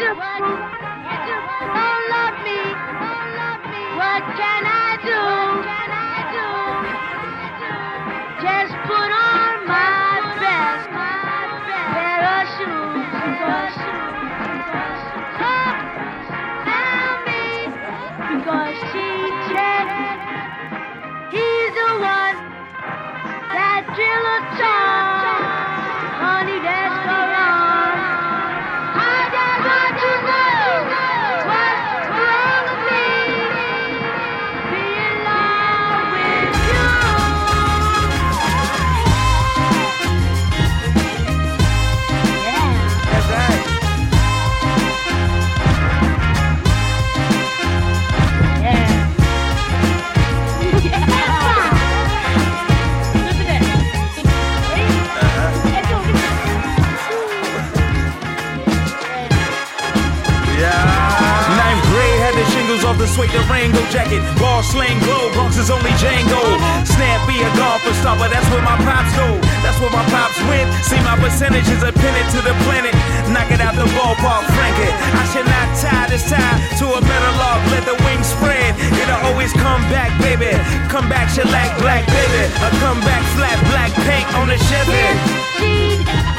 do it. suede Durango jacket, ball slang glow, Bronx is only Django. Snappy a golfer stopper, that's where my pops go. That's where my pops went. See my percentages are pinned to the planet. Knock it out the ballpark, frank it. I should not tie this tie to a metal log, let the wings spread. It'll always come back, baby. Come back, shellac, black, baby. A come back flat, black paint on the Chevy.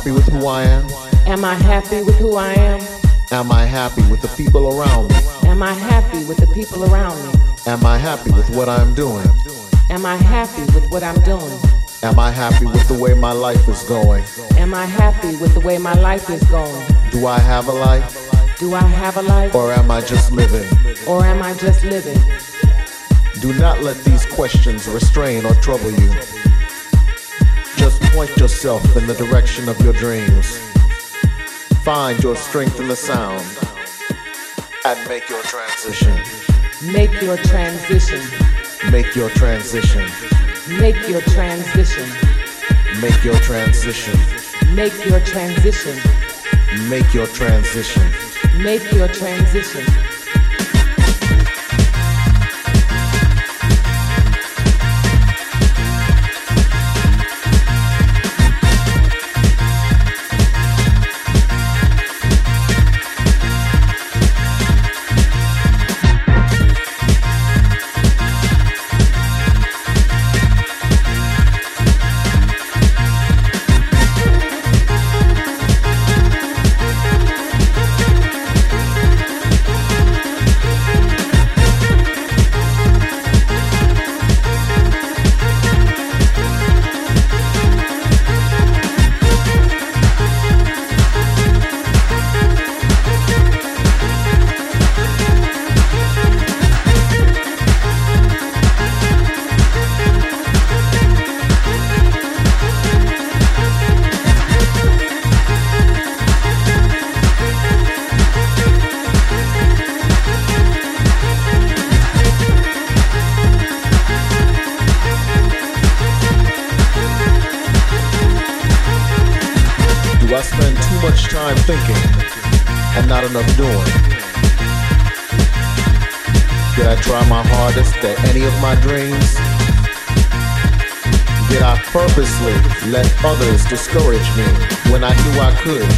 Happy with who I am? Am I happy with who I am? Am I happy with the people around me? Am I happy with the people around me? Am I happy with what I'm doing? Am I happy with what I'm doing? Am I happy with the way my life is going? Am I happy with the way my life is going? Do I have a life? Do I have a life? Or am I just living? Or am I just living? Do not let these questions restrain or trouble you. Point yourself in the direction of your dreams. Find your strength in the sound and make your transition. Make your transition. Make your transition. Make your transition. Make your transition. Make your transition. Make your transition. Make your transition. Did I try my hardest at any of my dreams? Did I purposely let others discourage me when I knew I could?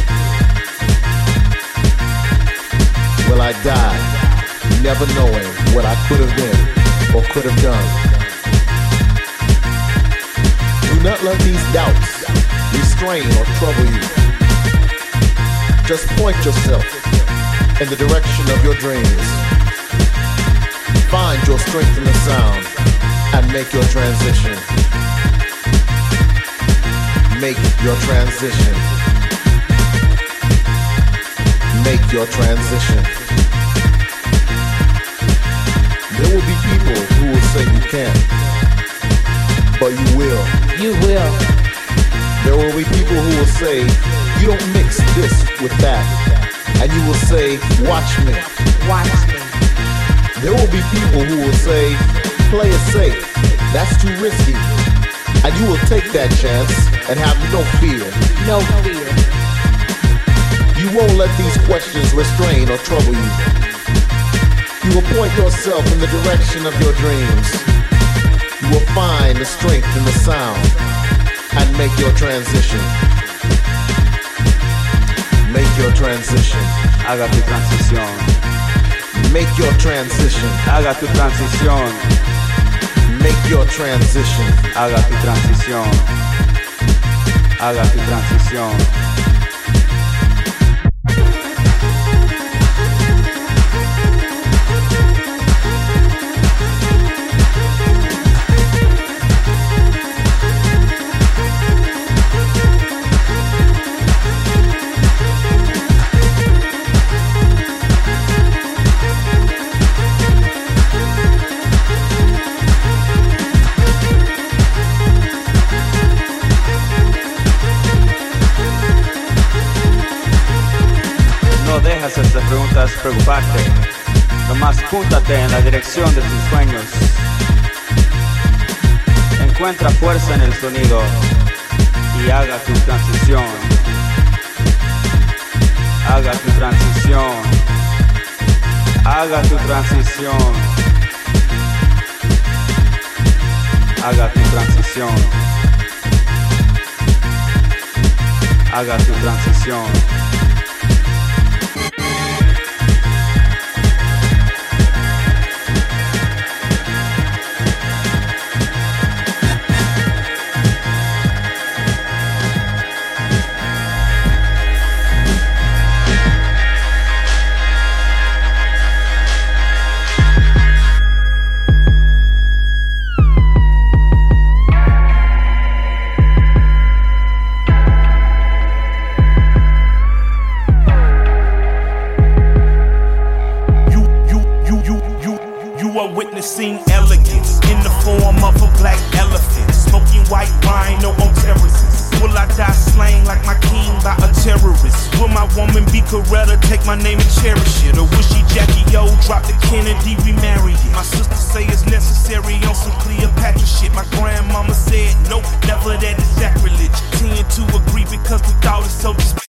Will I die never knowing what I could have been or could have done? Do not let these doubts restrain or trouble you. Just point yourself in the direction of your dreams. Find your strength in the sound and make your transition. Make your transition. Make your transition. There will be people who will say you can't, but you will. You will. There will be people who will say, you don't mix this with that. And you will say, watch me. Watch me. There will be people who will say, play it safe. That's too risky. And you will take that chance and have no fear. No fear. You won't let these questions restrain or trouble you. You will point yourself in the direction of your dreams. You will find the strength in the sound and make your transition. Make your transition. Haga tu transición. Make your transition. Haga tu transición. Make your transition. Haga tu transición. Haga tu transición. Preguntas preocuparte. Nomás júntate en la dirección de tus sueños. Encuentra fuerza en el sonido y haga tu transición. Haga tu transición. Haga tu transición. Haga tu transición. Haga tu transición. Are witnessing elegance in the form of a black elephant. Smoking white rhino on terraces. Will I die slain like my king by a terrorist? Will my woman be Coretta, take my name and cherish it? Or will she Jackie O, drop the Kennedy, remarry it? My sister say it's necessary on some Cleopatra shit. My grandmama said, nope, never that is sacrilege. Tend to agree because the thought is so disp-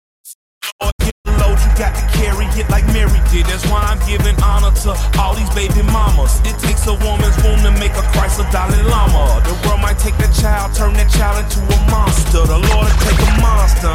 A woman's womb to make a Christ a Dalai Lama. The world might take that child, turn that child into a monster. The Lord will take a monster